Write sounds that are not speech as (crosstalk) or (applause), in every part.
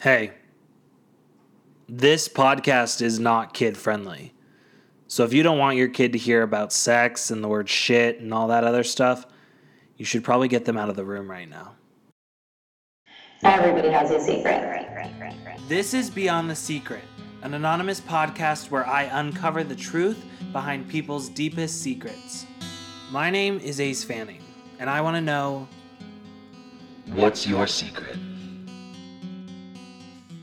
Hey, this podcast is not kid friendly. So if you don't want your kid to hear about sex and the word shit and all that other stuff, you should probably get them out of the room right now. Everybody has a secret. This is Beyond the Secret, an anonymous podcast where I uncover the truth behind people's deepest secrets. My name is Ace Fanning, and I want to know What's your secret?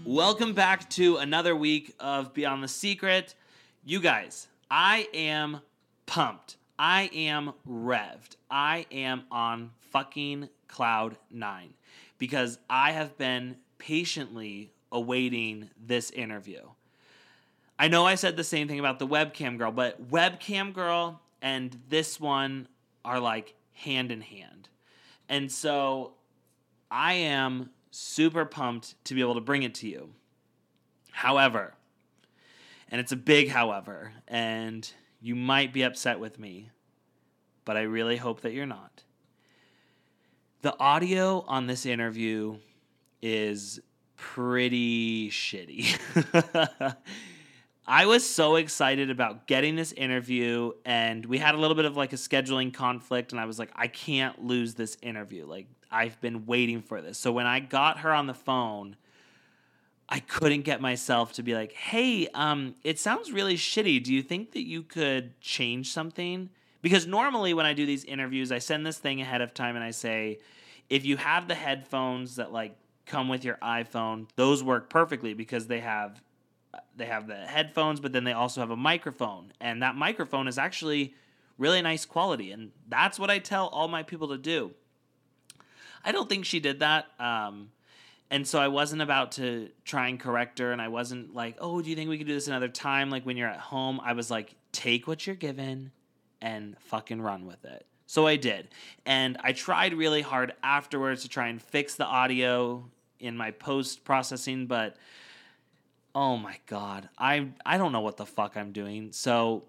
Welcome back to another week of Beyond the Secret. You guys, I am pumped. I am revved. I am on fucking cloud nine because I have been patiently awaiting this interview. I know I said the same thing about the webcam girl, but webcam girl and this one are like hand in hand. And so I am super pumped to be able to bring it to you. However, and it's a big however, and you might be upset with me, but I really hope that you're not. The audio on this interview is pretty shitty. (laughs) I was so excited about getting this interview, and we had a little bit of like a scheduling conflict, and I was like, I can't lose this interview. Like, I've been waiting for this. So when I got her on the phone, I couldn't get myself to be like, "Hey, um, it sounds really shitty. Do you think that you could change something?" Because normally when I do these interviews, I send this thing ahead of time and I say, if you have the headphones that like come with your iPhone, those work perfectly because they have they have the headphones, but then they also have a microphone, and that microphone is actually really nice quality, and that's what I tell all my people to do. I don't think she did that. Um, and so I wasn't about to try and correct her, and I wasn't like, "Oh, do you think we could do this another time?" Like when you're at home, I was like, "Take what you're given, and fucking run with it." So I did, and I tried really hard afterwards to try and fix the audio in my post processing, but oh my god, I I don't know what the fuck I'm doing. So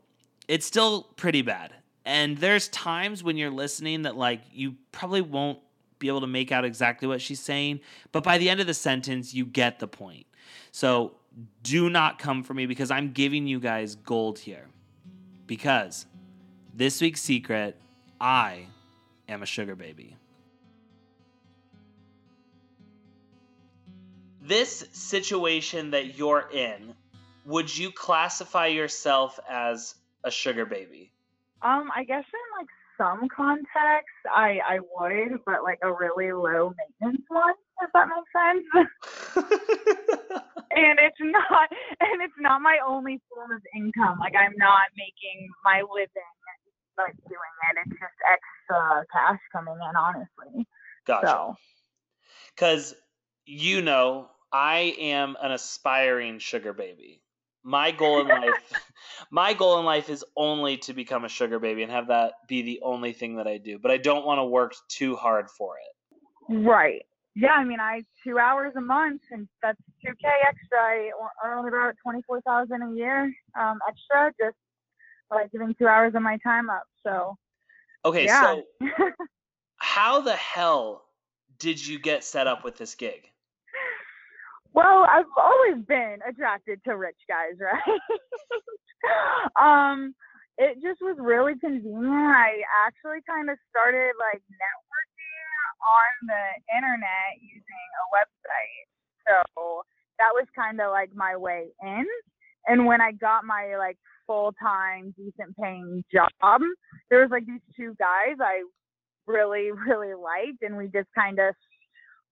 it's still pretty bad. And there's times when you're listening that like you probably won't be able to make out exactly what she's saying, but by the end of the sentence, you get the point. So do not come for me because I'm giving you guys gold here. Because this week's secret, I am a sugar baby. This situation that you're in, would you classify yourself as a sugar baby? Um, I guess in like some context, I I would, but like a really low maintenance one, if that makes sense. (laughs) and it's not, and it's not my only form of income. Like I'm not making my living like doing it. It's just extra cash coming in, honestly. Gotcha. So Because you know, I am an aspiring sugar baby. My goal in life, (laughs) my goal in life is only to become a sugar baby and have that be the only thing that I do. But I don't want to work too hard for it. right. Yeah, I mean, I two hours a month, and that's two k extra. I earn about twenty four thousand a year um, extra just like giving two hours of my time up. So Okay, yeah. so (laughs) how the hell did you get set up with this gig? Well, I've always been attracted to rich guys, (laughs) right? um, it just was really convenient. I actually kind of started like networking on the internet using a website. So that was kind of like my way in. And when I got my like full time, decent paying job, there was like these two guys I really, (laughs) really liked, and we just kind of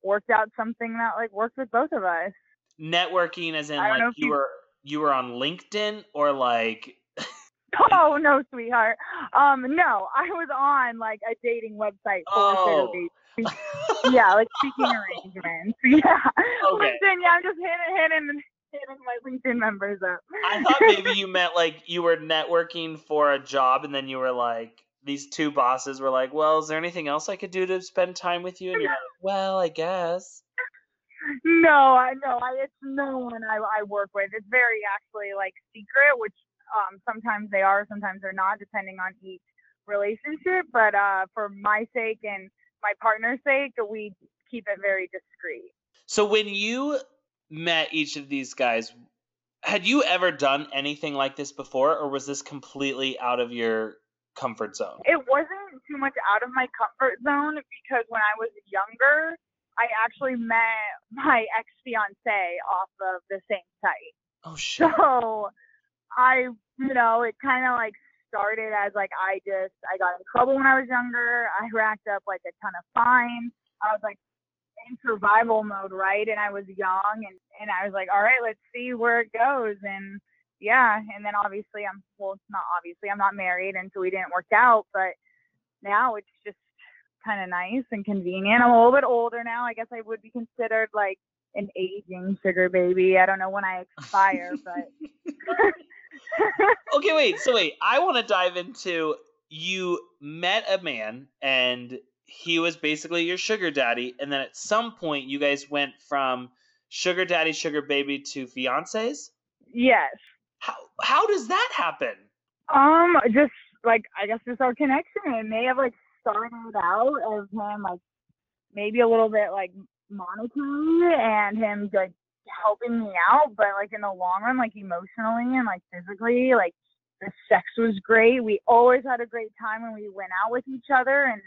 worked out something that like worked with both of us. Networking as in I don't know like you you- were you were on LinkedIn or like (laughs) Oh no, sweetheart. Um, no, I was on like a dating website for Oh. (laughs) Yeah, like Seeking Arrangements. (laughs) Yeah. Okay. LinkedIn. Yeah, I'm just hitting, hitting, hitting my LinkedIn members up. I thought maybe you meant like you were networking for a job and then you were like these two bosses were like, "Well, is there anything else I could do to spend time with you?" And you're like, "Well, I guess." no, I no, I it's no one I I work with. It's very actually like secret, which um sometimes they are, sometimes they're not, depending on each relationship. But uh, for my sake and my partner's sake, we keep it very discreet. So when you met each of these guys, had you ever done anything like this before, or was this completely out of your comfort zone? It wasn't too much out of my comfort zone because when I was younger, I actually met my ex fiance off of the same site. Oh (laughs) shit. So I, you know, it kind of like started as like I just I got in trouble when I was younger. I racked up like a ton of fines. I was like in survival mode, right? And I was young and and I was like, all right, let's see where it goes. And yeah, and then obviously I'm well, it's not obviously I'm not married, and so we didn't work out. But now it's just kind of nice and convenient. I'm a little bit older now. I guess I would be considered like an aging sugar baby. I don't know when I expire, (laughs) but okay, (laughs) wait. So wait, I want to dive into you met a man and he was basically your sugar daddy, and then at some point you guys went from sugar daddy, sugar baby to fiancés. yes. How how does that happen? Um, just like I guess just our connection. It may have like started out as him like maybe a little bit like monetary and him like helping me out, but like in the long run, like emotionally and like physically, like the sex was great. We always had a great time when we went out with each other and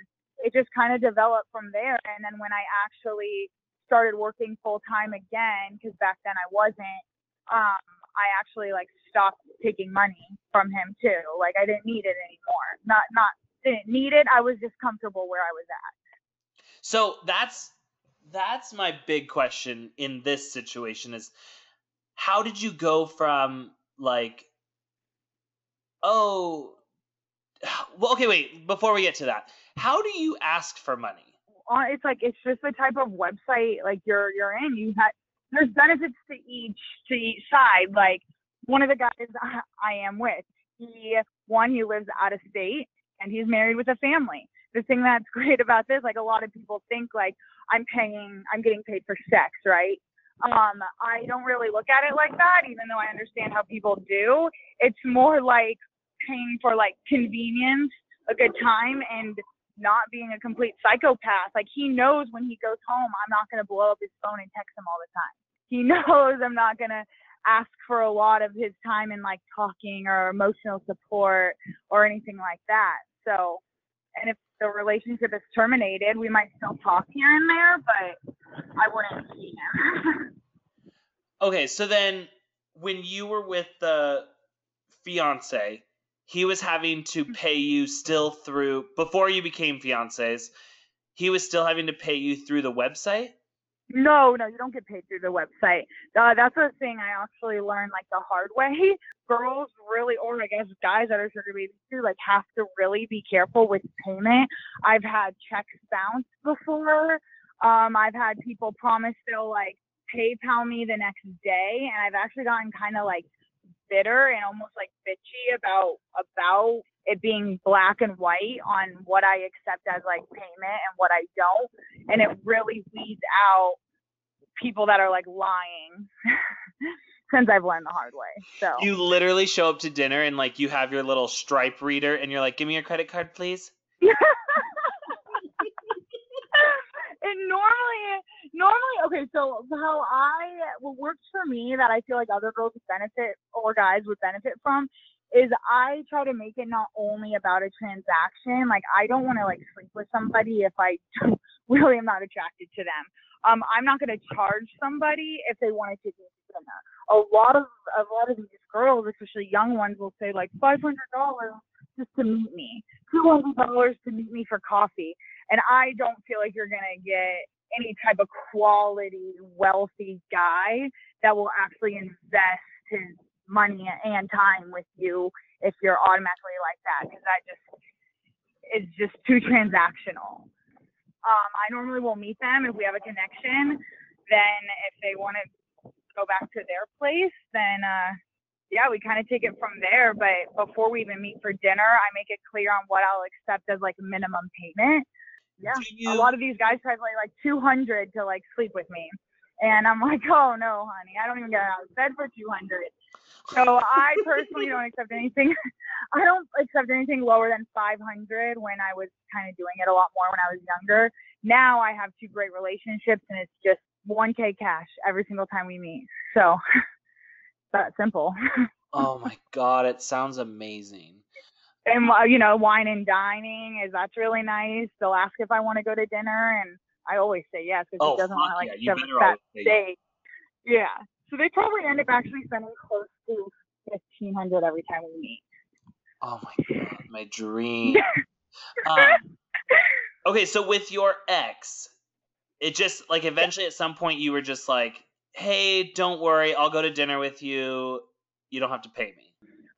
it just kind of developed from there. And then when I actually started working full time again, because back then I wasn't, um, I actually like stopped taking money from him too. Like I didn't need it anymore. Not not didn't need it. I was just comfortable where I was at. So that's that's my big question in this situation is how did you go from like oh well okay wait before we get to that how do you ask for money Uh, it's like it's just the type of website like you're you're in. You have there's benefits to each to each side. Like one of the guys (laughs) I, am with, he one he lives out of state and he's married with a family. The thing that's (laughs) great about this, like a lot of people think like I'm paying, I'm getting paid for sex, right? Um, I don't really look at it like that, even though I understand how people do. It's more like paying for like convenience, a good time, and not being a complete psychopath. Like he knows when he goes home, I'm not gonna blow up his phone and text him all the time. He (laughs) knows I'm not gonna ask for a lot of his time in like talking or emotional support or anything like that. So, and if the relationship is terminated, we might still talk here and there, but I wouldn't see him. (laughs) okay so then when you were with the fiance he was having to pay you still through before you became fiancés he was still having to pay you through the website No, no, you don't get paid through the website. Uh, that's a thing I actually learned like the hard way. Girls really, or I guess guys that are sugar babies too, like have to really be careful with payment. I've had checks bounce before. Um, I've had people promise they'll like PayPal me the next day, and I've actually gotten kind of like bitter and almost like bitchy about about it being black and white on what I accept as like payment and what I don't, and it really weeds out people that are like lying. (laughs) Since I've learned the hard way, so you literally show up to dinner and like you have your little stripe reader and you're like give me your credit card please (laughs) it normally normally okay so how i what works for me that i feel like other girls would benefit or guys would benefit from is i try to make it not only about a transaction. Like i don't want to like sleep with somebody if i (laughs) really am not attracted to them. Um i'm not going to charge somebody if they want to take me to dinner. A lot of a lot of these girls especially young ones will say like five hundred dollars just to meet me two hundred dollars to meet me for coffee and I don't feel like you're gonna get any type of quality, wealthy guy that will actually invest his money and time with you if you're automatically like that, because that just is just too transactional. Um, I normally will meet them if we have a connection. Then if they want to go back to their place, then uh, yeah, we kind of take it from there. But before we even meet for dinner, I make it clear on what I'll accept as like minimum payment. Yeah, you- a lot of these guys try to like like 200 to like sleep with me, and I'm like, (laughs) oh no, honey, I don't even get out of bed for 200. So I personally don't accept anything. (laughs) I don't accept anything lower than 500 when I was kind of doing it a lot more when I was younger. Now I have two great relationships, and it's just 1K cash every single time we meet. So (laughs) that simple. Oh my god, it sounds amazing. And uh, you know, wine and dining is that's really nice. They'll ask if I want to go to dinner, and I always say yes because Oh, he doesn't want to like yeah, shove that always say yes. date. Yeah. So they probably end up actually spending close to fifteen hundred every time we meet. Oh my god, my dream. (laughs) um, okay, so with your ex, it just like eventually at some point you were just like, "Hey, don't worry, I'll go to dinner with you. You don't have to pay me."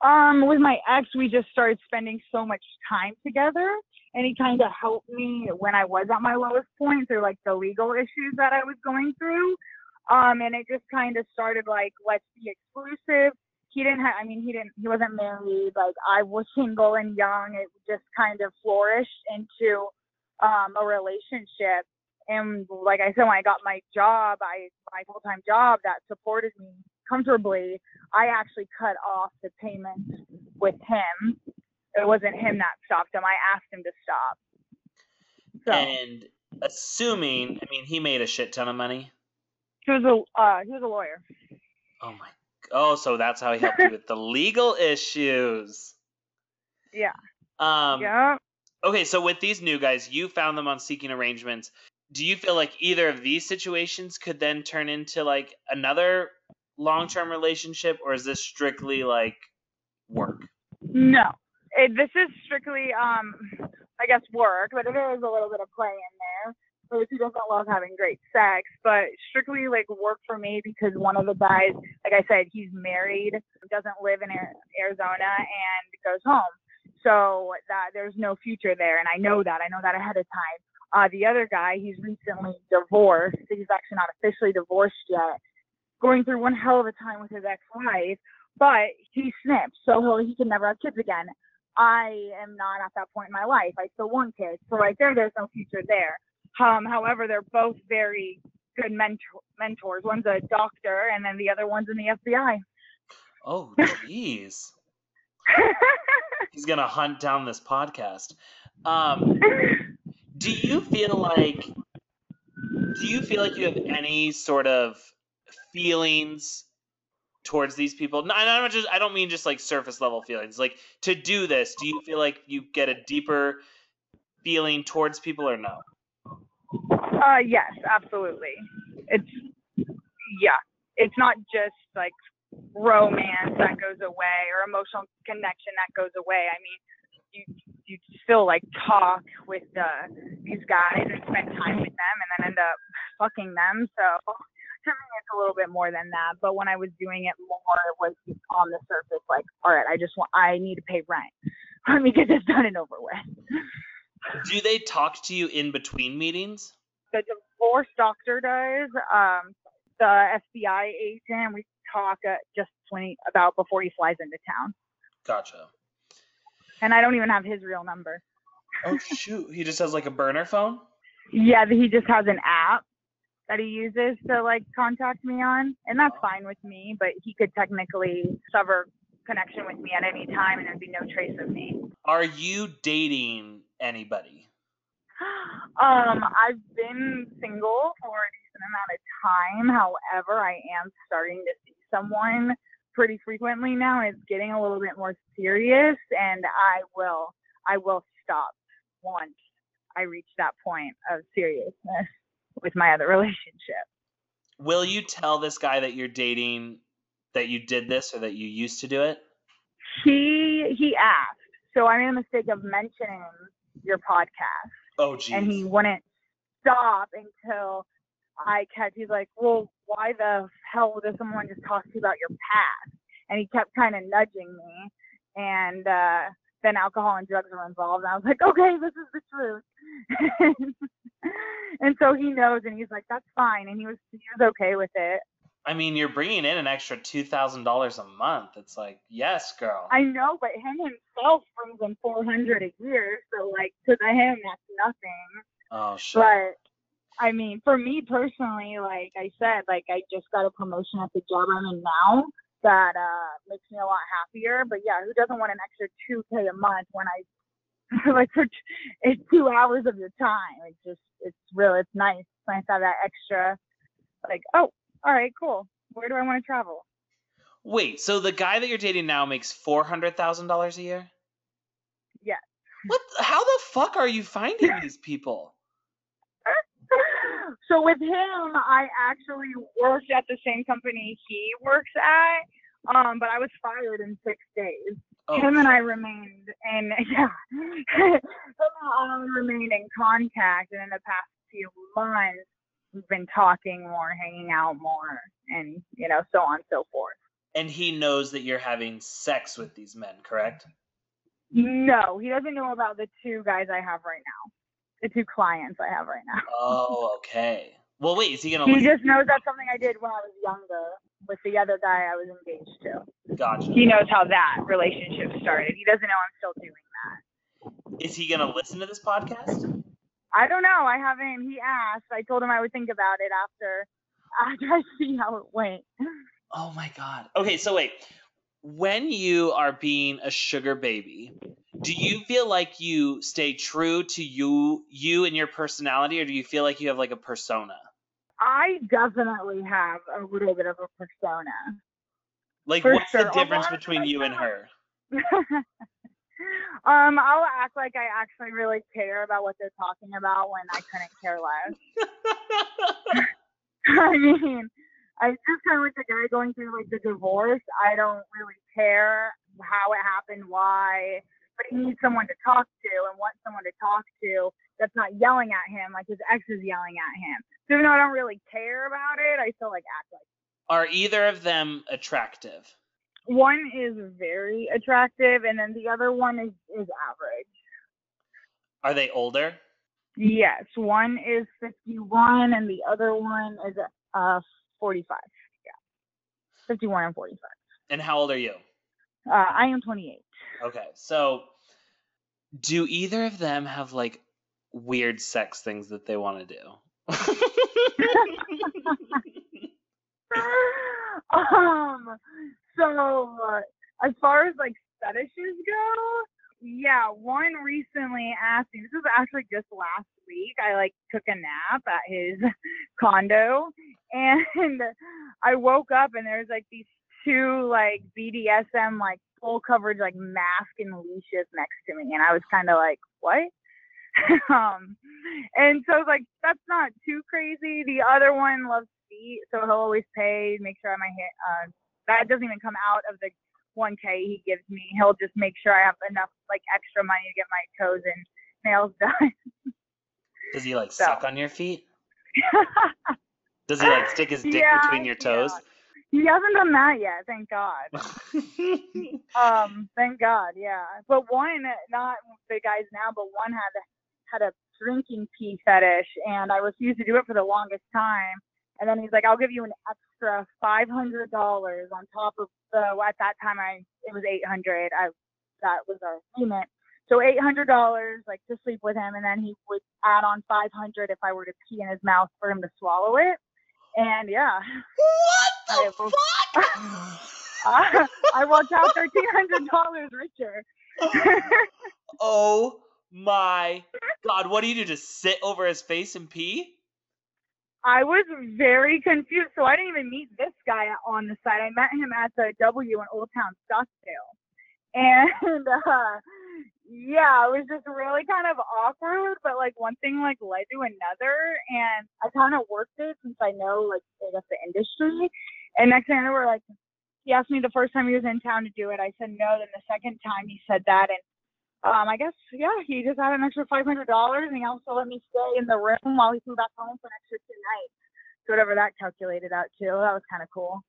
Um, with my ex, we just started spending so much time together, and he kind of helped me when I was at my lowest point through like the legal issues that I was going through. Um, and it just kind of started like, let's be exclusive. He didn't have, I mean, he didn't, he wasn't married. Like I was single and young. It just kind of flourished into um, a relationship. And like I said, when I got my job, I my full time job that supported me comfortably. I actually cut off the payment with him. It wasn't him that stopped him. I asked him to stop. So And assuming, I mean, he made a shit ton of money. he was a uh, he was a lawyer. Oh my. Oh, so that's how he helped you with the (laughs) legal issues. Yeah. Um, yeah. Okay, so with these new guys, you found them on Seeking Arrangements. Do you feel like either of these situations could then turn into like another long-term relationship, or is this strictly like work? No. It, this is strictly um I guess work, but there is a little bit of play in there. Those who doesn't love having great sex, but strictly like work for me because one of the guys, like I said, he's married, doesn't live in Arizona, and goes home. So that there's no future there, and I know that. I know that ahead of time. Uh, the other guy, he's recently divorced. He's actually not officially divorced yet. Going through one hell of a time with his ex-wife, but he snipped, so he'll, he can never have kids again. I am not at that point in my life. I still want kids, so right there, there's no future there. Um, however, they're both very good mentor- mentors. One's a doctor, and then the other one's in the FBI. Oh, (laughs) jeez. He's gonna hunt down this podcast. Um, do you feel like do you feel like you have any sort of feelings towards these people no, I don't just I don't mean just like surface level feelings like to do this do you feel like you get a deeper feeling towards people or no Uh, yes, absolutely. It's yeah. It's not just like romance that goes away or emotional connection that goes away. I mean, you you still like talk with uh, these guys and spend time with them and then end up fucking them. So me, it's a little bit more than that. But when I was doing it more, it was just on the surface like, all right, I just want I need to pay rent. (laughs) Let me get this done and over with. do they talk to you in between meetings the divorce doctor does. Um, the FBI agent, we talk uh, just when he, about before he flies into town. gotcha And I don't even have his real number. oh (laughs) shoot he just has like a burner phone Yeah, he just has an app that he uses to like contact me on, and that's fine with me. But he could technically sever connection with me at any time, and there'd be no trace of me. are you dating anybody (gasps) Um, I've been single for a decent amount of time. However, I am starting to see someone pretty frequently now. It's getting a little bit more serious, and I will I will stop once I reach that point of seriousness with my other (laughs) relationship. will you tell this guy that you're dating that you did this or that you used to do it He he asked, so I made a mistake of mentioning your podcast. oh geez and he wouldn't stop until I kept. He's like, "Well, why the hell does someone just talk to you about your past?" And he kept kind of nudging me, and uh, then alcohol and drugs were involved. And I was like, "Okay, this is the truth." (laughs) and so he knows, and he's like, "That's fine," and he was he was okay with it. I mean, you're bringing in an extra two thousand dollars a month. It's like, yes, girl. I know, but him himself brings in four hundred a year, so like to the him that's nothing. oh shit. But I mean, for me personally, like I said, like I just got a promotion at the job I'm in now that uh makes me a lot happier. But yeah, who doesn't want an extra two K a month when I (laughs) like for t- it's two hours of your time. It's just it's real it's nice. It's nice to have that extra like, oh, all right, cool. Where do I want to travel? Wait, so the guy that you're dating now makes four hundred thousand dollars a year? Yes. What? How the fuck are you finding (laughs) these people? So with him, I actually worked at the same company he works at, um, but I was fired in six days. Oh, him and I remained, (laughs) and yeah, I remained in contact, and in the past few months, we've been talking more, hanging out more, and you know, so on and so forth. and he knows that you're having sex with these men, correct? No, he doesn't know about the two guys I have right now, the two clients I have right now. Oh, okay. Well, wait, is he gonna? He listen- just knows that's something I did when I was younger with the other guy I was engaged to. Gotcha. He knows how that relationship started. He doesn't know I'm still doing that. Is he gonna listen to this podcast? I don't know. I haven't. He asked. I told him I would think about it after (laughs) after I see how it went. Oh my god. Okay, so wait. When you are being a sugar baby, do you feel like you stay true to you you and your personality or do you feel like you have like a persona? I definitely have a little bit of a persona. Like For what's sure. the difference between you and her? (laughs) um, I'll act like I actually really care about what they're talking about when I couldn't care less. (laughs) I mean, I just kind of like the guy going through like the divorce. I don't really care how it happened, why, but he needs someone to talk to and wants someone to talk to that's not yelling at him like his ex is yelling at him. So even though I don't really care about it, I still like act like. Are either of them attractive? One is very attractive, and then the other one is is average. Are they older? Yes, one is 51 and the other one is uh 45. Yeah. 51 and 45. And how old are you? Uh, I am 28. Okay, so do either of them have like weird sex things that they want to do? (laughs) um, so uh, as far as like fetishes go, yeah, one recently asked me. This was actually just last week. I like took a nap at his (laughs) condo, and I woke up and there's like these two like BDSM like full coverage like mask and leashes next to me, and I was kind of like, what? (laughs) um, and so I was like, that's not too crazy. The other one loves feet, so he'll always pay, make sure I'm my hair. Uh, that doesn't even come out of the 1K he gives me. He'll just make sure I have enough like extra money to get my toes and nails (laughs) done. Does he like So. suck on your feet? (laughs) Does he like stick his dick Yeah, between your toes? He hasn't done that yet, thank God. (laughs) Um, thank God, yeah. But one, not the guys now, but one had had a drinking pee fetish, and I refused to do it for the longest time. And then he's like, "I'll give you an extra five hundred dollars on top of the." At that time, I it was eight hundred. I that was our agreement. So eight hundred dollars, like to sleep with him, and then he would add on five hundred if I were to pee in his mouth for him to swallow it. And yeah, what the fuck? I, I walked out thirteen hundred dollars richer. (laughs) oh my god! What do you do? Just sit over his face and pee? I was very confused. So I didn't even meet this guy on the site. I met him at the W in Old Town Scottsdale. And (laughs) uh yeah, it was just really kind of awkward, but like one thing like led to another and I kind of worked it since I know like I guess the industry. And next thing I know, we're like he asked me the first time he was in town to do it. I said no. Then the second time he said that, and um, I guess yeah, he just had an extra five hundred dollars, and he also let me stay in the room while he flew back home for an extra two nights. So whatever that calculated out to, that was kind of cool.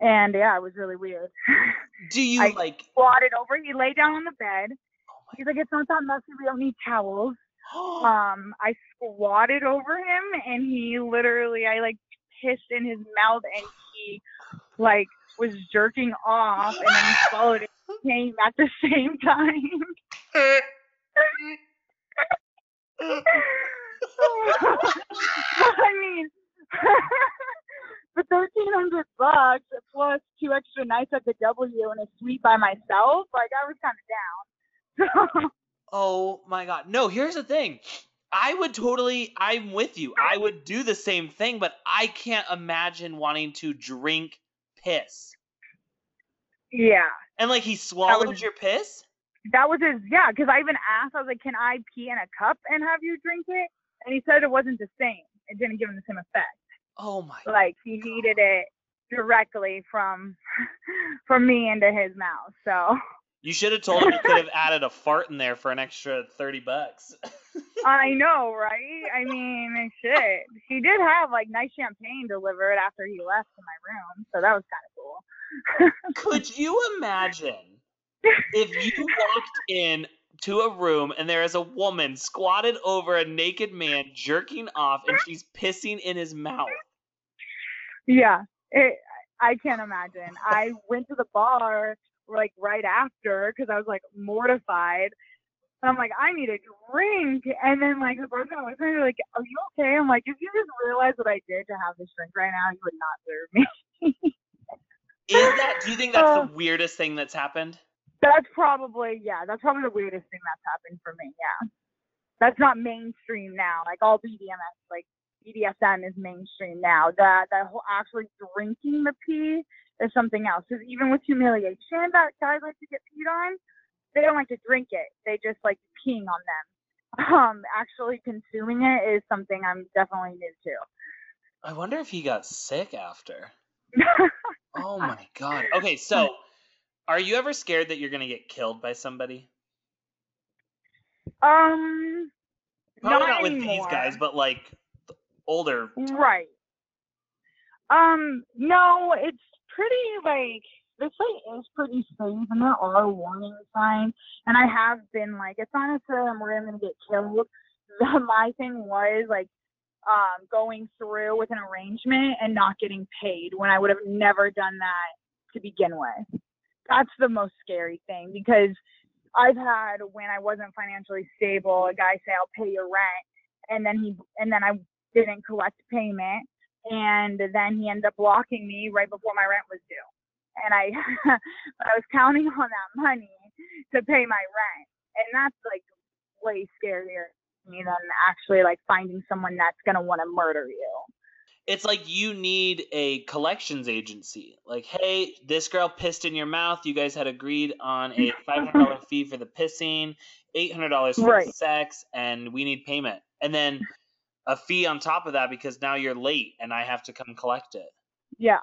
And yeah, it was really weird. (laughs) Do you I- like? Squatted over, he lay down on the bed. Oh He's like, it's not that messy. We don't need towels. (gasps) Um, I squatted over him, and he literally, I like pissed in his mouth, and he like was jerking off, and then he swallowed it, came at the (laughs) same time. (laughs) I mean, (laughs) for thirteen hundred bucks plus two extra nights at the W and a suite by myself, like I was kind of down. oh my god! No, here's the thing. I would totally. I'm with you. I would do the same thing, but I can't imagine wanting to drink piss. Yeah. And like he swallowed was- your piss. That was his, yeah, because I even asked, I was like, can I pee in a cup and have you drink it? And he said it wasn't the same. It didn't give him the same effect. Oh my. Like he needed it directly from (laughs) from me into his mouth. So You should have told him you could have added a fart in there for an extra thirty bucks. (laughs) I know, right? I mean, shit. He did have like nice champagne delivered after he left to my room, so that was kind of cool. (laughs) Could you imagine if you walked in to a room and there is a woman squatted over a naked man jerking off and she's pissing in his mouth? Yeah, it, I can't imagine. I went to the bar like right after because I was like mortified. And I'm like, I need a drink. And then like the person was like, Are you okay? I'm like, if you just realize what I did to have this drink right now, you would not serve me. Is that? Do you think that's (laughs) Uh, the weirdest thing that's happened? That's probably yeah. That's probably the weirdest thing that's happened for me. Yeah, that's not mainstream now. Like all BDMS, like BDSM is mainstream now. That that whole actually drinking the pee is something else. 'Cause even with humiliation, that guys like to get peed on, they don't like to drink it. They just like peeing on them. (laughs) Um, actually consuming it is something I'm definitely new to. I wonder if he got sick after. (laughs) Oh my god. Okay, so are you ever scared that you're gonna get killed by somebody? um, Probably not, not, with these guys, but like older. Right. Um, no, it's pretty like the site is pretty safe and there are warning signs and I have been like it's not necessarily worried I'm gonna get killed. (laughs) My thing was like um going through with an arrangement and not getting paid when I would have never done that to begin with. That's the most scary thing because I've had when I wasn't financially stable, a guy say I'll pay your rent and then he and then I didn't collect payment and then he ended up blocking me right before my rent was due and i (laughs) i was counting on that money to pay my rent and that's like way scarier to me than actually like finding someone that's going to want to murder you It's like you need a collections agency. Like, hey, this girl pissed in your mouth. You guys had agreed on a (laughs) five hundred dollar fee for the pissing, eight hundred dollars for the Right. sex, and we need payment. And then a fee on top of that because now you're late and I have to come collect it. yeah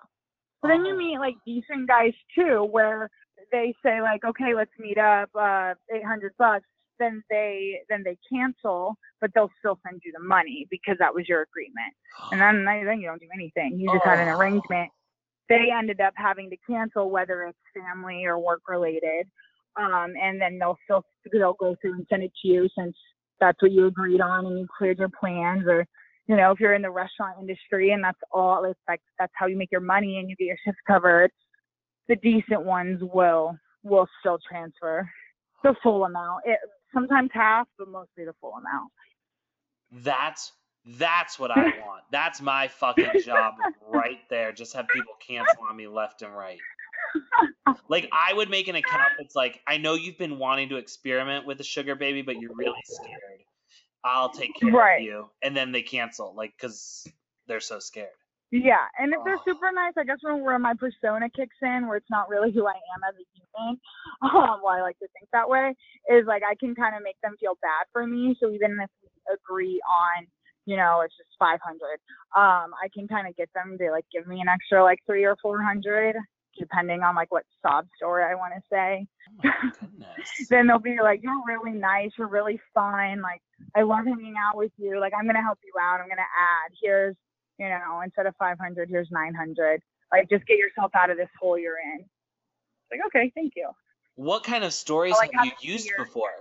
but then you Oh. meet like decent guys too where they say like okay let's meet up uh 800 bucks then they then they cancel but they'll still send you the money because that was your agreement and then (gasps) then you don't do anything. You just had an Oh. arrangement. They ended up having to cancel whether it's family or work related, um, and then they'll still they'll go through and send it to you since that's what you agreed on and you cleared your plans. Or you know if you're in the restaurant industry and that's all it's like that's how you make your money and you get your shifts covered. The decent ones will will still transfer the full amount. It, sometimes half, but mostly the full amount. That's that's what I (laughs) want. That's my fucking job right there. Just have people cancel on me left and right. (laughs) Like I would make an account (laughs) that's like, I know you've been wanting to experiment with the sugar baby, but you're really scared. I'll take care Right. of you, and then they cancel, like, cause they're so scared. Yeah, and if they're Oh. super nice, I guess when where my persona kicks in, where it's not really who I am as a human, (laughs) um, well, I like to think that way, is like I can kind of make them feel bad for me. So even if we agree on, you know, it's just 500, um, I can kind of get them to like give me an extra like three or 400, depending on like what sob story I want to say. Oh. (laughs) Then they'll be like, you're really nice, you're really fun, like I love hanging out with you, like I'm gonna help you out, I'm gonna add, here's you know, instead of 500, here's 900. Like, just get yourself out of this hole you're in. Like, okay, thank you. What kind of stories like have you used before?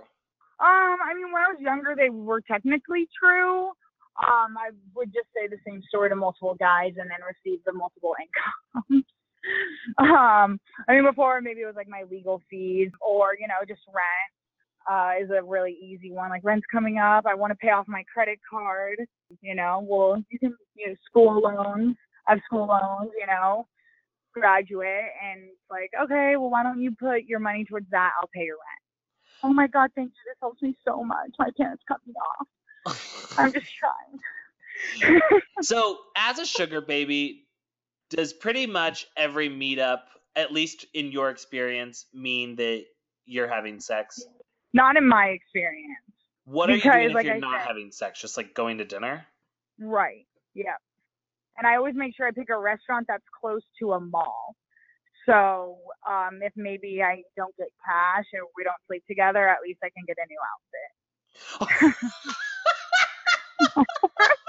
Um, I mean, when I was younger, they were technically true. Um, I would just say the same story to multiple guys and then receive the multiple (laughs) incomes. Um, I mean, before maybe it was like my legal fees or you know just rent. Uh, is a really easy one. Like rent's coming up, I want to pay off my credit card. You know, well, you can you know school loans. I have school loans. You know, graduate and it's like, okay, well, why don't you put your money towards that? I'll pay your rent. Oh my God, thank you. This helps me so much. My parents cut me off. I'm just (laughs) trying. So, as a sugar baby, does pretty much every meetup, at least in your experience, mean that you're having sex? Not in my experience. What are you Because, doing if like you're I not said- having sex? Just like going to dinner? Right. Yeah. And I always make sure I pick a restaurant that's close to a mall. So um, if maybe I don't get cash or we don't sleep together, at least I can get a new outfit. (laughs) (laughs) (laughs)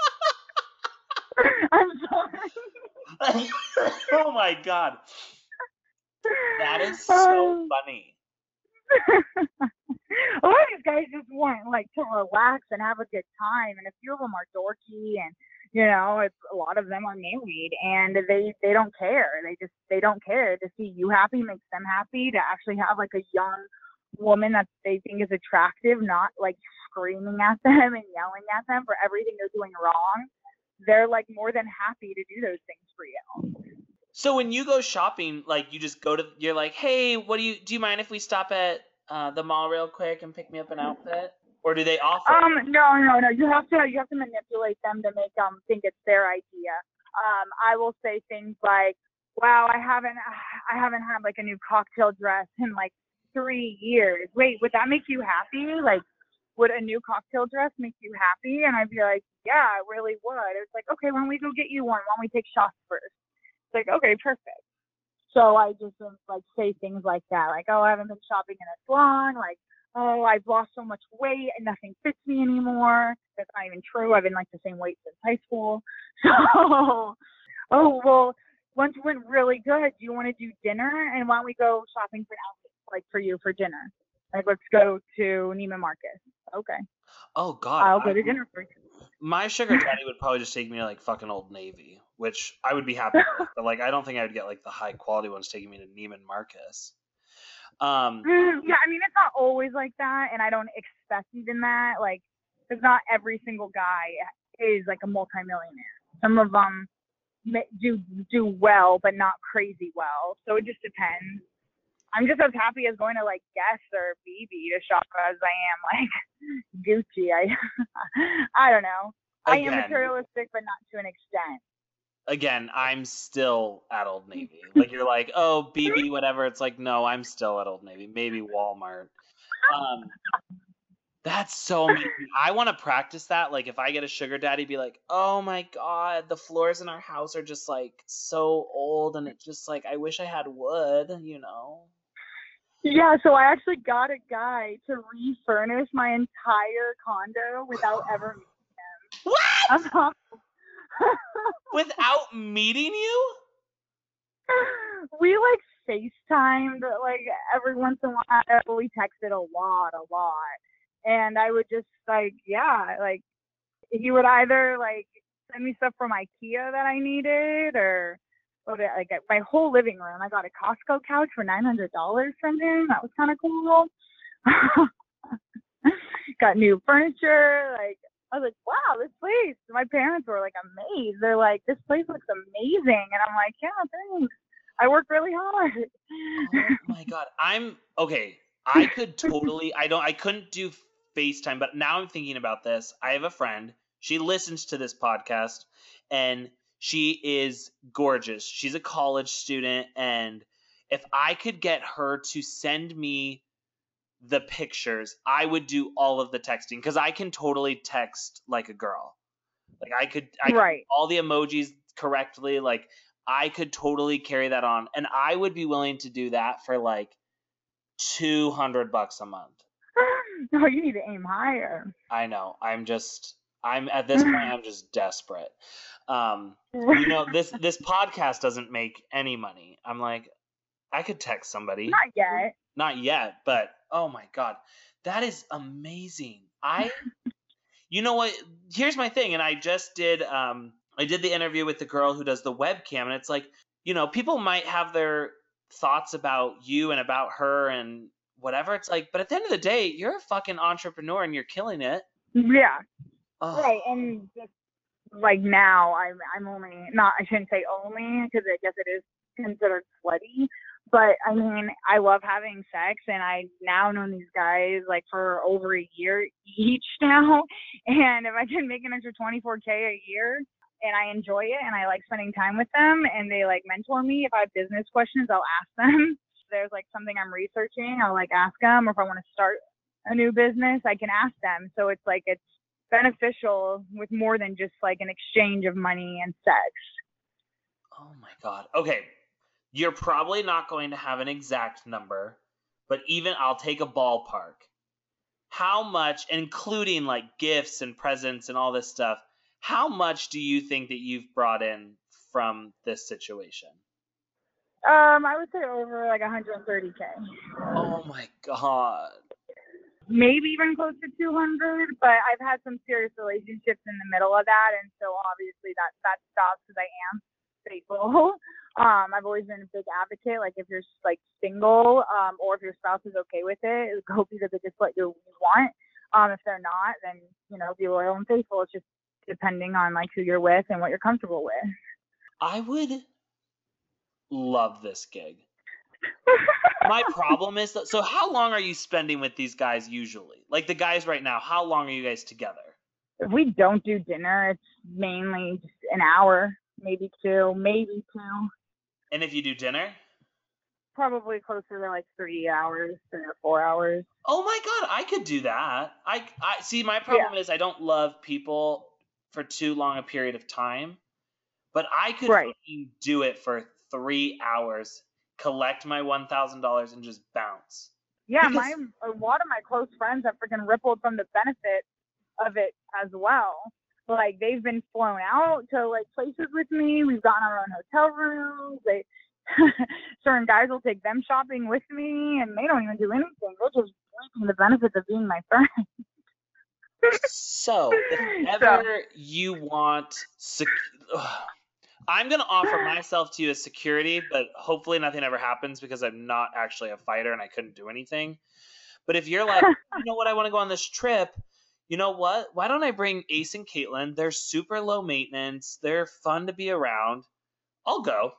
(laughs) I'm sorry. (laughs) oh my god. That is so Um, funny. a lot of these guys just want like to relax and have a good time, and a few of them are dorky, and you know, it's a lot of them are married, and they they don't care. They just they don't care to see you happy makes them happy. To actually have like a young woman that they think is attractive, not like screaming at them (laughs) and yelling at them for everything they're doing wrong. They're like more than happy to do those things for you. So when you go shopping, like you just go to you're like, "Hey, what do you do you mind if we stop at uh, the mall real quick and pick me up an outfit?" Or do they offer? Um, no, no, no. You have to you have to manipulate them to make them think it's their idea. Um, I will say things like, "Wow, I haven't I haven't had like a new cocktail dress in like three years. Wait, would that make you happy? Like, would a new cocktail dress make you happy?" And I'd be like, "Yeah, it really would." It's like, "Okay, why don't we go get you one? Why don't we take shots first? It's like, "Okay, perfect." So I just like say things like that, like, "Oh, I haven't been shopping in so long." Like oh, I've lost so much weight and nothing fits me anymore. That's not even true. I've been like the same weight since high school. (laughs) So, oh, well, lunch went really good. Do you want to do dinner? And why don't we go shopping for outfits, like for you for dinner? Like, let's go to Neiman Marcus. Okay. oh God, I'll go to dinner for you. my sugar (laughs) daddy would probably just take me to like fucking Old Navy, which I would be happy with. But like, I don't think I would get like the high quality ones taking me to Neiman Marcus. Um, Mm, yeah, I mean, it's not always like that, and I don't expect even that. Like, because not every single guy is like a multimillionaire. Some of them do do well, but not crazy well. So it just depends. I'm just as happy as going to like Guess or bebe to shop as I am like (laughs) Gucci. I (laughs) I don't know. I am materialistic, but not to an extent. again, I'm still at Old (laughs) Navy. Like you're like, oh, bebe, whatever. It's like, no, I'm still at Old Navy. Maybe Walmart. Um, that's so amazing. I want to practice that. Like, if I get a sugar daddy, be like, oh my god, the floors in our house are just like so old, and it's just like I wish I had wood. You know. Yeah, so I actually got a guy to refurnish my entire condo without ever What? I'm (laughs) not uh-huh. Without (laughs) meeting you? we like FaceTimed like every once in a while. We texted a lot, a lot. And I would just like, yeah, like he would either like send me stuff from IKEA that I needed or or the- like my whole living room. I got a Costco couch for nine hundred dollars from him. That was kind of cool. (laughs) got new furniture. Like I was like, wow, this place. My parents were like amazed. They're like, this place looks amazing, and I'm like, yeah, thanks. I work really hard. Oh my god. I'm okay. I could (laughs) totally I don't I couldn't do FaceTime, but now I'm thinking about this. I have a friend. She listens to this podcast and she is gorgeous. She's a college student and if I could get her to send me the pictures, I would do all of the texting cuz I can totally text like a girl. Like I could I could right. all the emojis correctly. Like I could totally carry that on, and I would be willing to do that for like two hundred bucks a month. (gasps) No, you need to aim higher. I know. I'm just. I'm at this point. (clears throat) I'm just desperate. Um, you know (laughs) this this podcast doesn't make any money. I'm like, I could text somebody. Not yet. Not yet, but oh my god, that is amazing. I, you know what? Here's my thing, and I just did. Um, I did the interview with the girl who does the webcam, and it's like, you know, people might have their thoughts about you and about her and whatever. It's like, but at the end of the day, you're a fucking entrepreneur and you're killing it. Yeah. Ugh. Right. And just like now, I'm I'm only not. I shouldn't say only because I guess it is considered slutty. but I mean, I love having sex, and I now know these guys like for over a year each (laughs) now. And if I can make an extra 24k a year, and I enjoy it, and I like spending time with them, and they like mentor me. If I have business questions, I'll ask them. If there's like something I'm researching, I'll like ask them. Or if I want to start a new business, I can ask them. So it's like it's beneficial with more than just like an exchange of money and sex. Oh my god. Okay. You're probably not going to have an exact number, but even I'll take a ballpark. How much, including like gifts and presents and all this stuff, how much do you think that you've brought in from this situation? Um, I would say over like 130k. Oh my god. Maybe even close to 200 but i've had some serious relationships in the middle of that and so obviously that that stops because i am faithful. (laughs) Um i've always been a big advocate like if you're like single um or if your spouse is okay with it go be the biggest what you want. Um if they're not then you know be loyal and faithful. It's just depending on like who you're with and what you're comfortable with. I would love this gig. My problem is that, so how long are you spending with these guys usually? Like the guys right now, how long are you guys together? if we don't do dinner it's mainly just an hour maybe two maybe two And if you do dinner? probably closer to like three hours, three or four hours. Oh my god, I could do that. I I see my problem is I don't love people for too long a period of time. But I could Right. do it for 3 hours, collect my $1000 and just bounce. Yeah, Because- my a lot of my close friends have freaking rippled from the benefit of it as well. Like they've been flown out to like places with me. We've gotten our own hotel rooms. They (laughs) certain guys will take them shopping with me, and they don't even do anything. They're just reaping the benefits of being my friend. So, if (laughs) So- ever you want sec- Ugh. I'm going to offer (gasps) myself to you as security, but hopefully nothing ever happens because I'm not actually a fighter and I couldn't do anything. But if you're like, (laughs) you know what, I want to go on this trip, you know what? Why don't I bring Ace and Caitlin? They're super low maintenance, they're fun to be around. I'll go.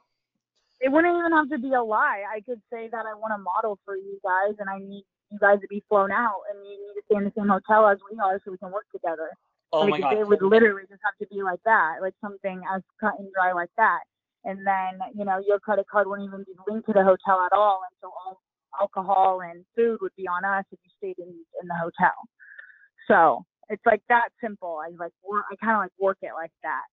It wouldn't even have to be a lie. I could say that I want to model for you guys, and I need you guys to be flown out, and you need to stay in the same hotel as we are, so we can work together. Oh like my god. it would literally just have to be like that, like something as cut and dry like that. And then, you know, your credit card wouldn't even be linked to the hotel at all, and so all alcohol and food would be on us if you stayed in in the hotel. So it's like that simple. I like work. I kind of like work it like that.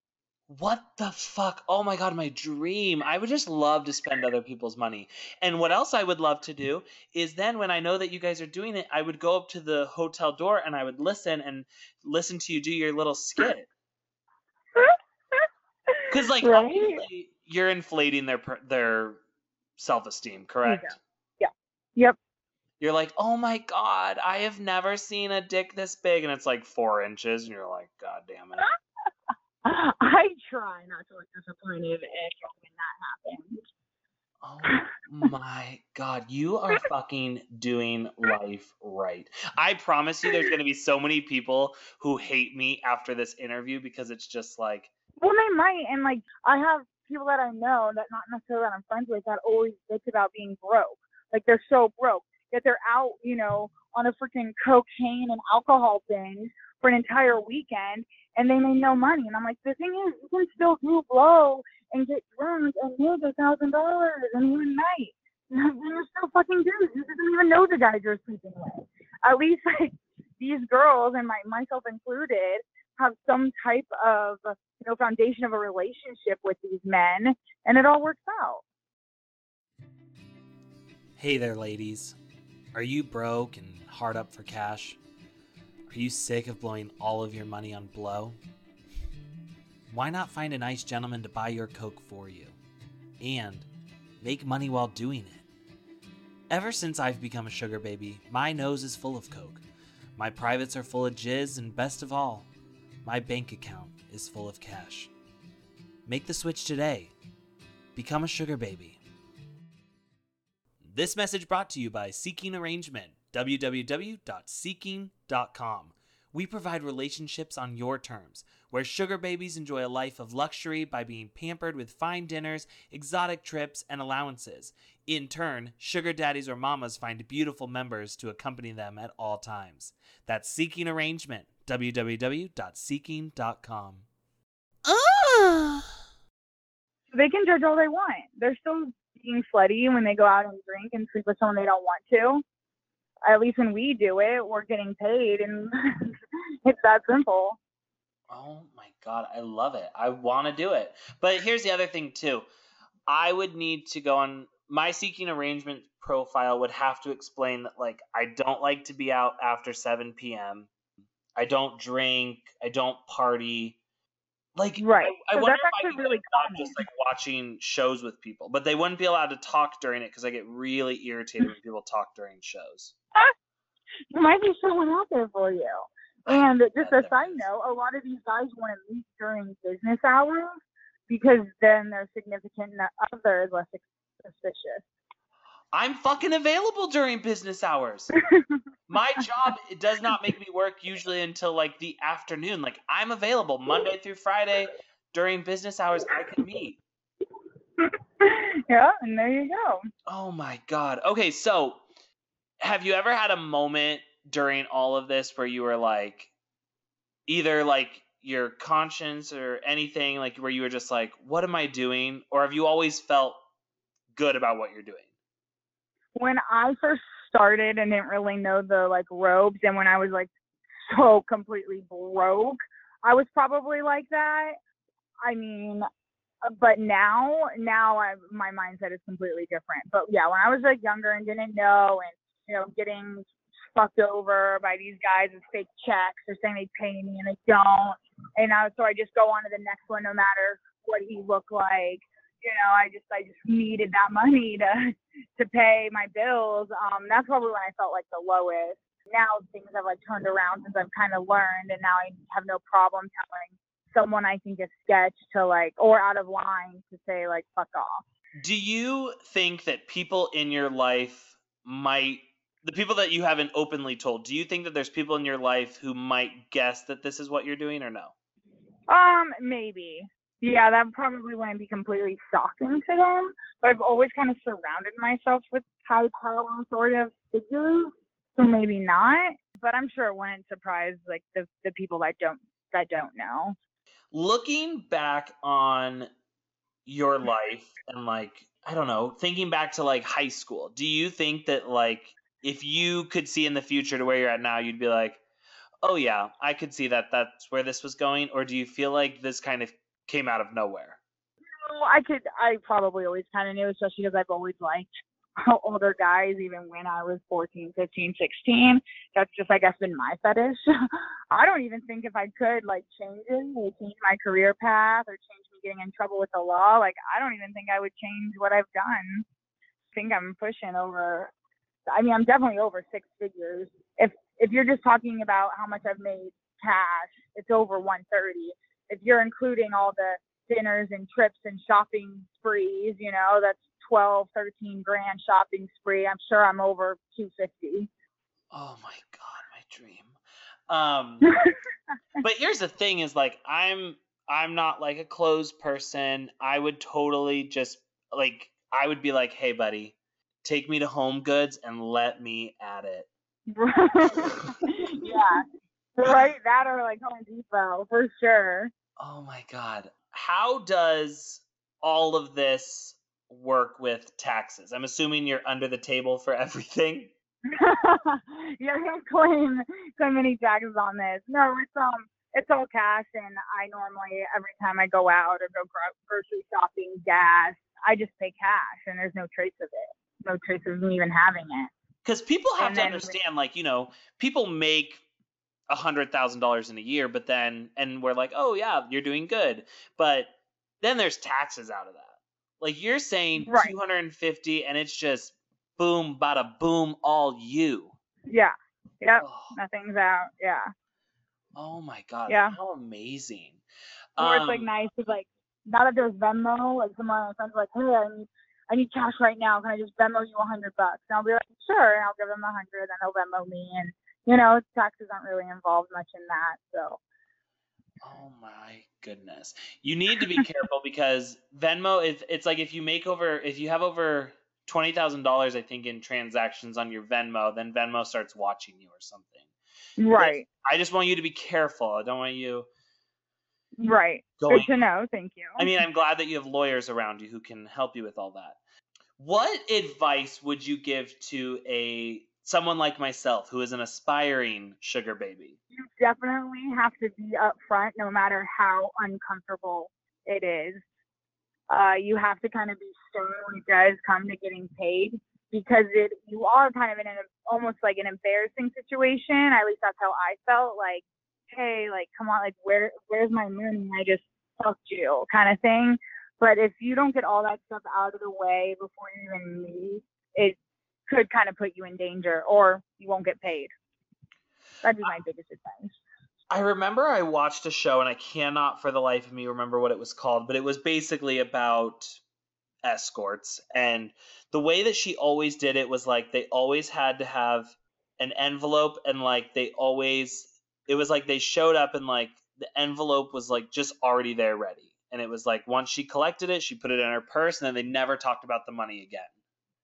What the fuck? Oh my god, my dream. I would just love to spend other people's money. And what else I would love to do is then when I know that you guys are doing it, I would go up to the hotel door and I would listen and listen to you do your little skit. (laughs) Cuz like Right? you're inflating their their self-esteem, correct? Yeah. Yep. You're like, "Oh my god, I have never seen a dick this big." And it's like 4 inches and you're like, "God damn it." (laughs) I try not to look disappointed if when that happens. Oh my god, you are fucking doing life right. I promise you there's going to be so many people who hate me after this interview because it's just like Well, they might, and like I have people that I know that not necessarily that I'm friends with that always bitch about being broke. Like they're so broke, yet they're out, you know, on a freaking cocaine and alcohol binge for an entire weekend, and they made no money. And I'm like, the thing is, you can still do blow and get drunk and make a thousand dollars in one night. (laughs) And you're still fucking dudes. You doesn't even know the guys you're sleeping with. At least (laughs) like these girls and my myself included have some type of you know foundation of a relationship with these men and it all works out Hey there, ladies. Are you broke and hard up for cash? Are you sick of blowing all of your money on blow? Why not find a nice gentleman to buy your Coke for you? And make money while doing it. Ever since I've become a sugar baby, my nose is full of Coke. My privates are full of jizz, and best of all, my bank account is full of cash. Make the switch today. Become a sugar baby. This message brought to you by Seeking Arrangement, www.seeking.com, We provide relationships on your terms, where sugar babies enjoy a life of luxury by being pampered with fine dinners, exotic trips, and allowances. In turn, sugar daddies or mamas find beautiful members to accompany them at all times. That's Seeking Arrangement, www.seeking.com. They can judge all they want. They're still being slutty when they go out and drink and sleep with someone they don't want to. At least when we do it, we're getting paid, and (laughs) it's that simple. Oh my god, I love it. I want to do it. But here's the other thing too. I would need to go on my seeking arrangement profile would have to explain that like I don't like to be out after 7 p.m. I don't drink, I don't party. Like Right. I, I So wonder that's if I actually could really common. just like watching shows with people, but they wouldn't be allowed to talk during it because I get really irritated when people talk during shows. (laughs) There might be someone out there for you. And just a side note, a lot of these guys want to meet during business hours because then their significant other is less suspicious. I'm fucking available during business hours. (laughs) My job it does not make me work usually until like the afternoon. Like I'm available Monday through Friday during business hours. I can meet. (laughs) yeah, and there you go. Oh my god. Okay, so have you ever had a moment during all of this where you were like either like your conscience or anything like where you were just like what am I doing or have you always felt good about what you're doing? when I first started and didn't really know the like ropes and when I was like so completely broke, I was probably like that. I mean, uh, but now, now I, my mindset is completely different. But yeah, when I was like younger and didn't know and, you know, getting fucked over by these guys with fake checks or saying they pay me and they don't. And I, so I just go on to the next one no matter what he looked like. You know, I just, I just needed that money (laughs) to, to pay my bills. Um, that's probably when I felt like the lowest. Now things have like turned around since I've kind of learned, and now I have no problem telling someone I think is sketch to like or out of line to say like fuck off. Do you think that people in your life might the people that you haven't openly told, do you think that there's people in your life who might guess that this is what you're doing or no? Um, maybe. Yeah, that probably wouldn't be completely shocking to them. But I've always kind of surrounded myself with high power sort of figures, so maybe not. But I'm sure it wouldn't surprise like the the people that don't that don't know. Looking back on your life and like I don't know, thinking back to like high school, do you think that like if you could see in the future to where you're at now, you'd be like, "Oh yeah, I could see that that's where this was going," or do you feel like this kind of came out of nowhere? Well, I could. I probably always kind of knew, especially because I've always liked (laughs) older guys, even when I was 14, 15, 16. That's just, I guess, been my fetish. (laughs) I don't even think if I could, like, change it, change my career path, or change me getting in trouble with the law. Like, I don't even think I would change what I've done. I think I'm pushing over. I mean, I'm definitely over six figures. If if you're just talking about how much I've made cash, it's over 130. If you're including all the dinners and trips and shopping sprees, you know, that's 12, 13 grand shopping spree. I'm sure I'm over 250. Oh my god, my dream. Um (laughs) but here's the thing is like I'm I'm not like a closed person. I would totally just like I would be like, "Hey buddy, take me to Home Goods and let me at it." (laughs) yeah. Right, that or like Home Depot for sure. Oh my god. How does all of this work with taxes? I'm assuming you're under the table for (laughs) everything. (laughs) yeah, I don't claim claim any taxes on this. No, it's um it's all cash and I normally every time I go out or go gro- grocery shopping, gas, I just pay cash and there's no trace of it. No trace of me even having it. Because people have And to understand, like, you know, people make a hundred thousand dollars in a year, but then and we're like, oh yeah, you're doing good. But then there's taxes out of that. Like you're saying Right. two hundred and fifty and it's just boom, bada boom, all you. Yeah. Yep. Oh, Nothing's out. Yeah. oh my god, Yeah. how amazing. Or it's like Um, nice to like now that there's Venmo, like some of my friends are like, Hey, I need I need cash right now. Can I just Venmo you a hundred bucks? And I'll be like, Sure, and I'll give them a hundred, then they'll Venmo me and you know, taxes aren't really involved much in that. So Oh my goodness. You need to be careful (laughs) because Venmo is it's like if you make over if you have over twenty thousand dollars I think in transactions on your Venmo, then Venmo starts watching you or something. right, I just want you to be careful. I don't want you right. going Good to know. Thank you. I mean, I'm glad that you have lawyers around you who can help you with all that. What advice would you give to a someone like myself who is an aspiring sugar baby? you definitely have to be upfront no matter how uncomfortable it is. Uh, you have to kind of be stern when it does come to getting paid because it you are kind of in an almost like an embarrassing situation. At least that's how I felt. Like, hey, like come on, like where where's my money? I just fucked you, kind of thing. But if you don't get all that stuff out of the way before you even leave, it could kind of put you in danger, or you won't get paid. That'd be my uh, biggest advice. I remember I watched a show and I cannot for the life of me remember what it was called, but it was basically about escorts and the way that she always did it was like they always had to have an envelope and like they always it was like they showed up and like the envelope was like just already there ready. And it was like once she collected it, she put it in her purse and then they never talked about the money again.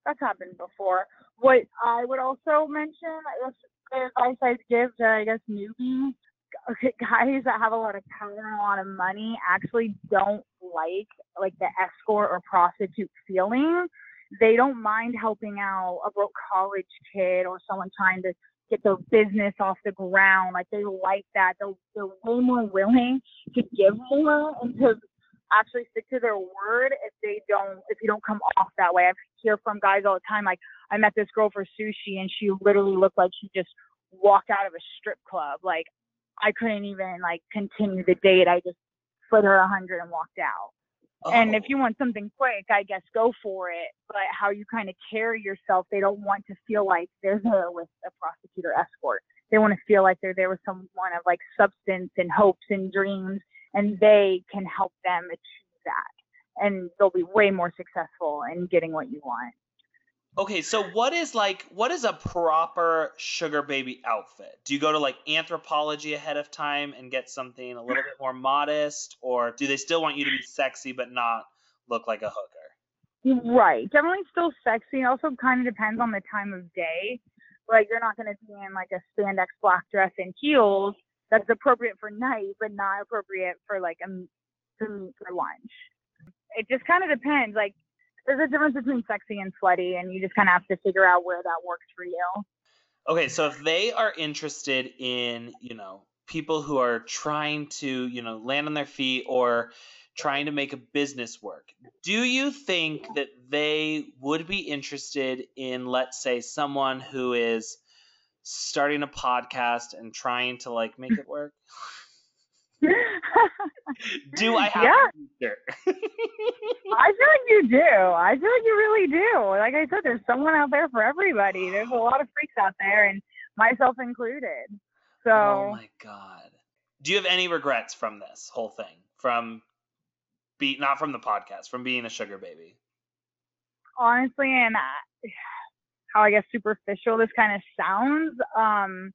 that's happened before. What I would also mention, I advice I'd give to, I guess, newbies, guys that have a lot of power and a lot of money actually don't like like the escort or prostitute feeling. They don't mind helping out a broke college kid or someone trying to get their business off the ground. Like they like that. They're, they're way more willing to give more and to actually stick to their word if they don't if you don't come off that way. I hear from guys all the time like I met this girl for sushi and she literally looked like she just walked out of a strip club. Like I couldn't even like continue the date. I just put her a hundred and walked out. And oh. if Oh. you want something quick, I guess go for it. But how you kind of carry yourself, they don't want to feel like they're there with a prosecutor escort. They want to feel like they're there with someone of like substance and hopes and dreams, and they can help them achieve that. And they'll be way more successful in getting what you want. Okay, so what is like what is a proper sugar baby outfit? Do you go to like Anthropologie ahead of time and get something a little bit more modest or do they still want you to be sexy but not look like a hooker? Right. Generally still sexy. Also kind of depends on the time of day. Like you're not going to be in like a spandex black dress and heels that's appropriate for night, but not appropriate for like a for lunch. It just kind of depends. Like there's a difference between sexy and slutty, and you just kind of have to figure out where that works for you. Okay, so if they are interested in, you know, people who are trying to, you know, land on their feet or trying to make a business work, do you think that they would be interested in, let's say, someone who is starting a podcast and trying to like make it work? (laughs) Do I have Yeah. a future? (laughs) I feel like you do. I feel like you really do. Like I said, there's someone out there for everybody. There's a lot of freaks out there, and myself included. So. Oh my god. Do you have any regrets from this whole thing? From be not from the podcast, from being a sugar baby? honestly, and uh, how I guess superficial this kind of sounds, um,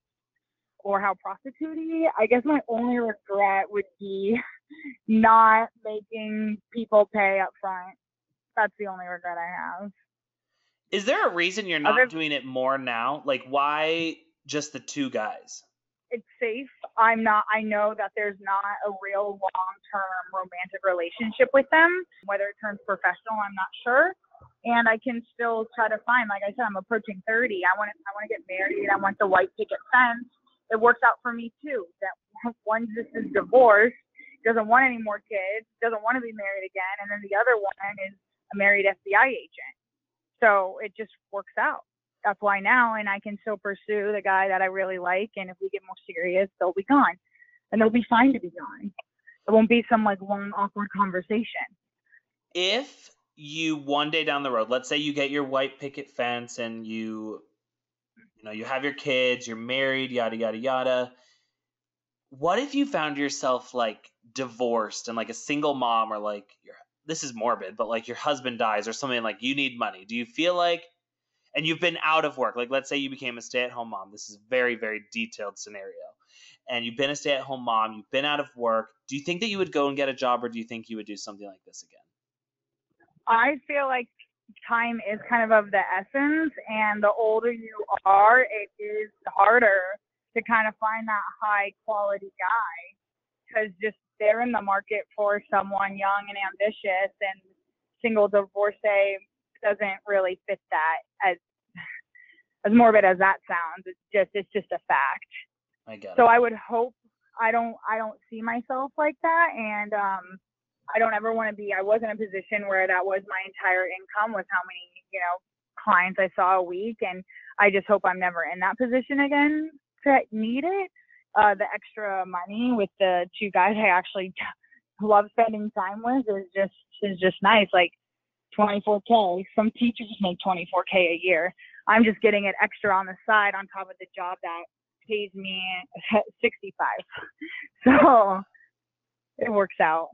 or how prostitutey, I guess my only regret would be (laughs) not making people pay up front. That's the only regret I have. Is there a reason you're not Other- doing it more now? Like why just the two guys? It's safe. I'm not, I know that there's not a real long term romantic relationship with them. Whether it turns professional, I'm not sure. And I can still try to find, like I said, I'm approaching 30. I want to, I want to get married. I want the white picket fence. It works out for me too. That one just is divorced, doesn't want any more kids, doesn't want to be married again, and then the other one is a married FBI agent. So it just works out. That's why now, and I can still pursue the guy that I really like, and if we get more serious, they'll be gone, and they'll be fine to be gone. It won't be some like long awkward conversation. If you one day down the road, let's say you get your white picket fence and you you know, you have your kids, you're married, yada yada yada. What if you found yourself like divorced and like a single mom or like your this is morbid, but like your husband dies or something like you need money. Do you feel like and you've been out of work. Like let's say you became a stay-at-home mom. This is very very detailed scenario. And you've been a stay-at-home mom, you've been out of work. Do you think that you would go and get a job or do you think you would do something like this again? I feel like time is kind of of the essence, and the older you are, it is harder to kind of find that high quality guy because just they're in the market for someone young and ambitious, and single divorcee doesn't really fit that as as morbid as that sounds. It's just it's just a fact. I get So it. I would hope I don't I don't see myself like that and um I don't ever want to be I was in a position where that was my entire income was how many, you know, clients I saw a week and I just hope I'm never in that position again to need it. Uh the extra money with the two guys I actually (laughs) love spending time with is just is just nice. Like 24k. Some teachers make 24k a year. I'm just getting it extra on the side on top of the job that pays me (laughs) 65. (laughs) So it works out.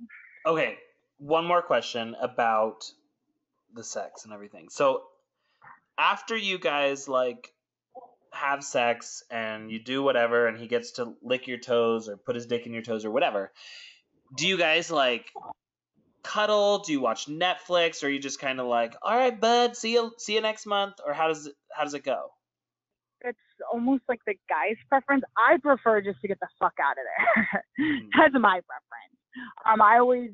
Okay, one more question about the sex and everything. So after you guys like have sex and you do whatever and he gets to lick your toes or put his dick in your toes or whatever, do you guys like cuddle? Do you watch Netflix or are you just kind of like, "All right, bud, see you see you next month?" or how does it how does it go? It's almost like the guy's preference. I prefer just to get the fuck out of there. (laughs) That's my preference. Um, I always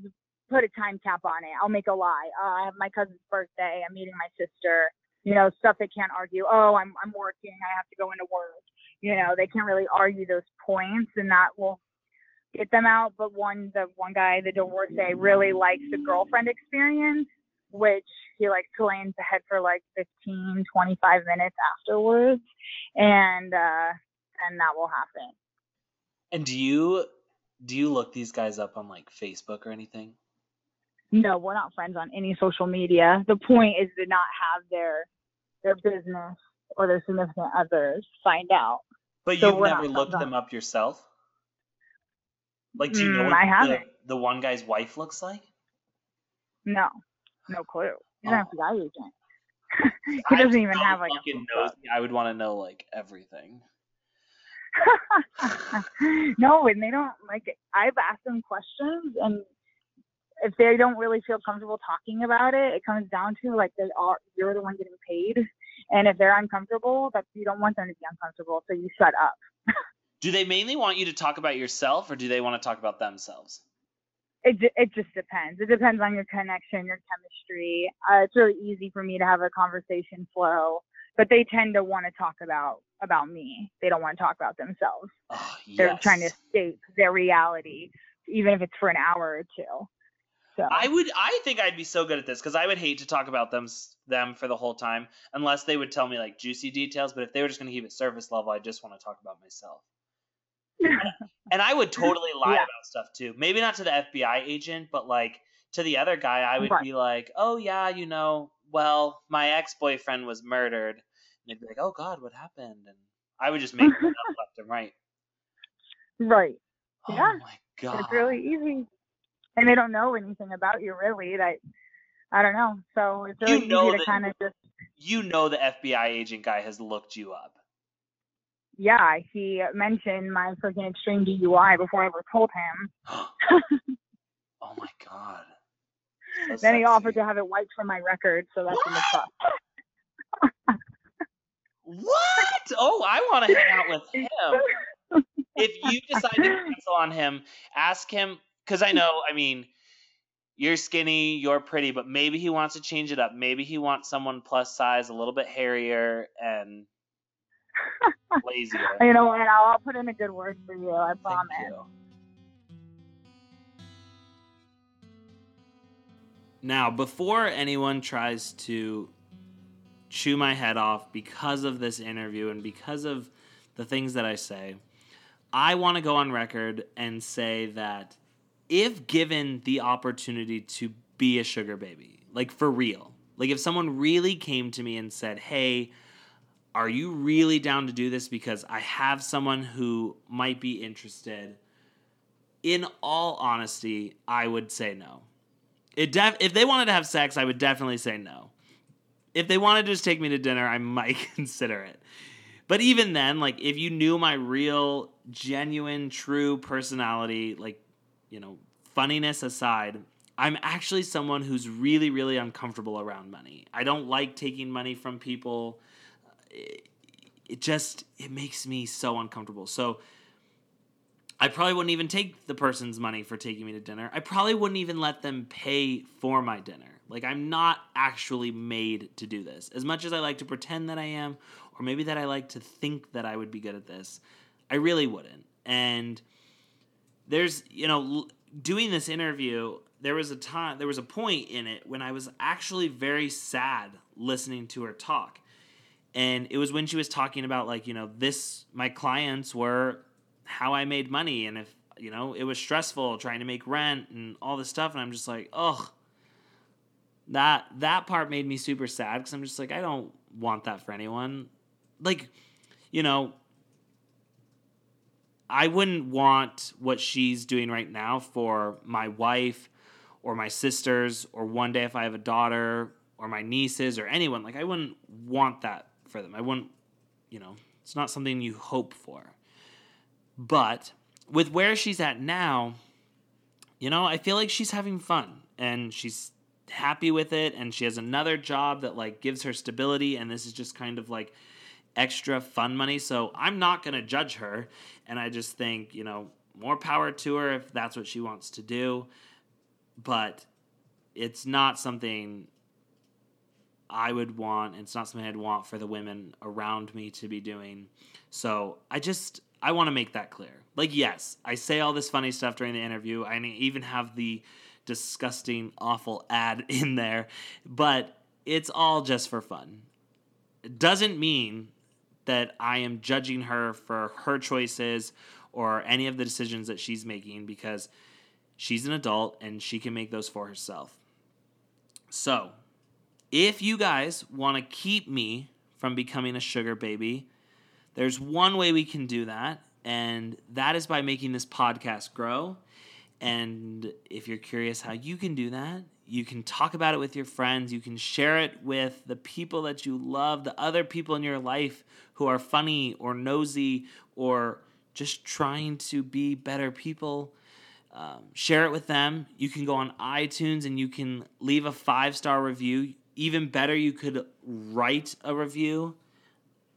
put a time cap on it. I'll make a lie. Uh, I have my cousin's birthday. I'm meeting my sister. You know, stuff they can't argue. Oh, I'm I'm working. I have to go into work. You know, they can't really argue those points, and that will get them out. But one, the one guy, the divorcee, really likes the girlfriend experience, which he lay into head for like 15, 25 minutes afterwards, and uh, and that will happen. And do you do you look these guys up on like Facebook or anything? No, we're not friends on any social media. The point is to not have their their business or their significant others find out. But So you've never looked them up yourself? Like, do you know Mm, what I the, the one guy's wife looks like? No, no clue. He's Oh. FBI agent. he doesn't (laughs) even have like fucking a. I would want to know like everything. (laughs) no, and they don't like it. I've asked them questions, and if they don't really feel comfortable talking about it, it comes down to like they are you're the one getting paid, and if they're uncomfortable, that you don't want them to be uncomfortable, so you shut up. (laughs) Do they mainly want you to talk about yourself, or do they want to talk about themselves? It it just depends. It depends on your connection, your chemistry. Uh, it's really easy for me to have a conversation flow, but they tend to want to talk about about me. They don't want to talk about themselves. Oh, They're trying to escape their reality, even if it's for an hour or two. So I would. I think I'd be so good at this because I would hate to talk about them them for the whole time unless they would tell me like juicy details. But if they were just going to keep it surface level, I just want to talk about myself. (laughs) And I would totally lie Yeah. about stuff too. Maybe not to the FBI agent, but like to the other guy, I would Right. be like, "Oh yeah, you know, well, my ex-boyfriend was murdered." And they'd be like, "Oh God, what happened?" And I would just make it up (laughs) left and right. right. Yeah. Oh Yeah. my God. It's really easy. And they don't know anything about you really that I don't know. So it's You really know easy to kind of just You know the FBI agent guy has looked you up. yeah, he mentioned my freaking extreme DUI before I ever told him. (gasps) (laughs) oh my God. Then he offered to have it wiped from my record, so that's in the plus. What? Oh, I want to hang out with (laughs) him. if you decide to cancel on him, ask him because I know. I mean, you're skinny, you're pretty, but maybe he wants to change it up. Maybe he wants someone plus size, a little bit hairier and (laughs) lazier. You know what? I'll, I'll put in a good word for you. I promise. Now, before anyone tries to chew my head off because of this interview and because of the things that I say, I want to go on record and say that if given the opportunity to be a sugar baby, like for real, like if someone really came to me and said, hey, are you really down to do this because I have someone who might be interested? In all honesty, I would say no. It def- if they wanted to have sex, I would definitely say no. if they wanted to just take me to dinner, I (laughs) might consider it. But even then, like if you knew my real, genuine, true personality, like, you know, funniness aside, I'm actually someone who's really, really uncomfortable around money. I don't like taking money from people. It, it just it makes me so uncomfortable. So I probably wouldn't even take the person's money for taking me to dinner. I probably wouldn't even let them pay for my dinner. Like I'm not actually made to do this. As much as I like to pretend that I am, or maybe that I like to think that I would be good at this, I really wouldn't. And there's, you know, doing this interview, there was a time, there was a point in it when I was actually very sad listening to her talk. And it was when she was talking about, like, you know, this, my clients were how I made money. And if, you know, it was stressful trying to make rent and all this stuff. And I'm just like, ugh, that, that part made me super sad because I'm just like, I don't want that for anyone. Like, you know, I wouldn't want what she's doing right now for my wife or my sisters or one day if I have a daughter or my nieces or anyone. Like I wouldn't want that for them. I wouldn't, you know, it's not something you hope for. But with where she's at now, you know, I feel like she's having fun and she's happy with it and she has another job that like gives her stability and this is just kind of like extra fun money. So I'm not going to judge her. And I just think, you know, more power to her if that's what she wants to do. But it's not something I would want. It's not something I'd want for the women around me to be doing. So I just, I want to make that clear. Like, yes, I say all this funny stuff during the interview. I even have the disgusting, awful ad (laughs) in there, but it's all just for fun. It doesn't mean that I am judging her for her choices or any of the decisions that she's making because she's an adult and she can make those for herself. So, if you guys want to keep me from becoming a sugar baby, there's one way we can do that, and that is by making this podcast grow. And if you're curious how you can do that, you can talk about it with your friends. You can share it with the people that you love, the other people in your life who are funny or nosy or just trying to be better people. Um, share it with them. You can go on iTunes and you can leave a five star review. Even better, you could write a review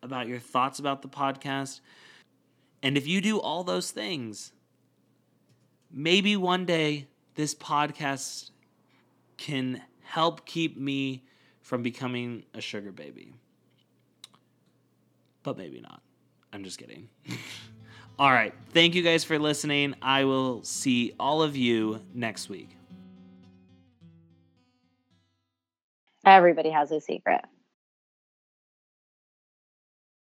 about your thoughts about the podcast. And if you do all those things, maybe one day this podcast can help keep me from becoming a sugar baby. But maybe not. I'm just kidding. (laughs) all right. Thank you guys for listening. I will see all of you next week. Everybody has a secret.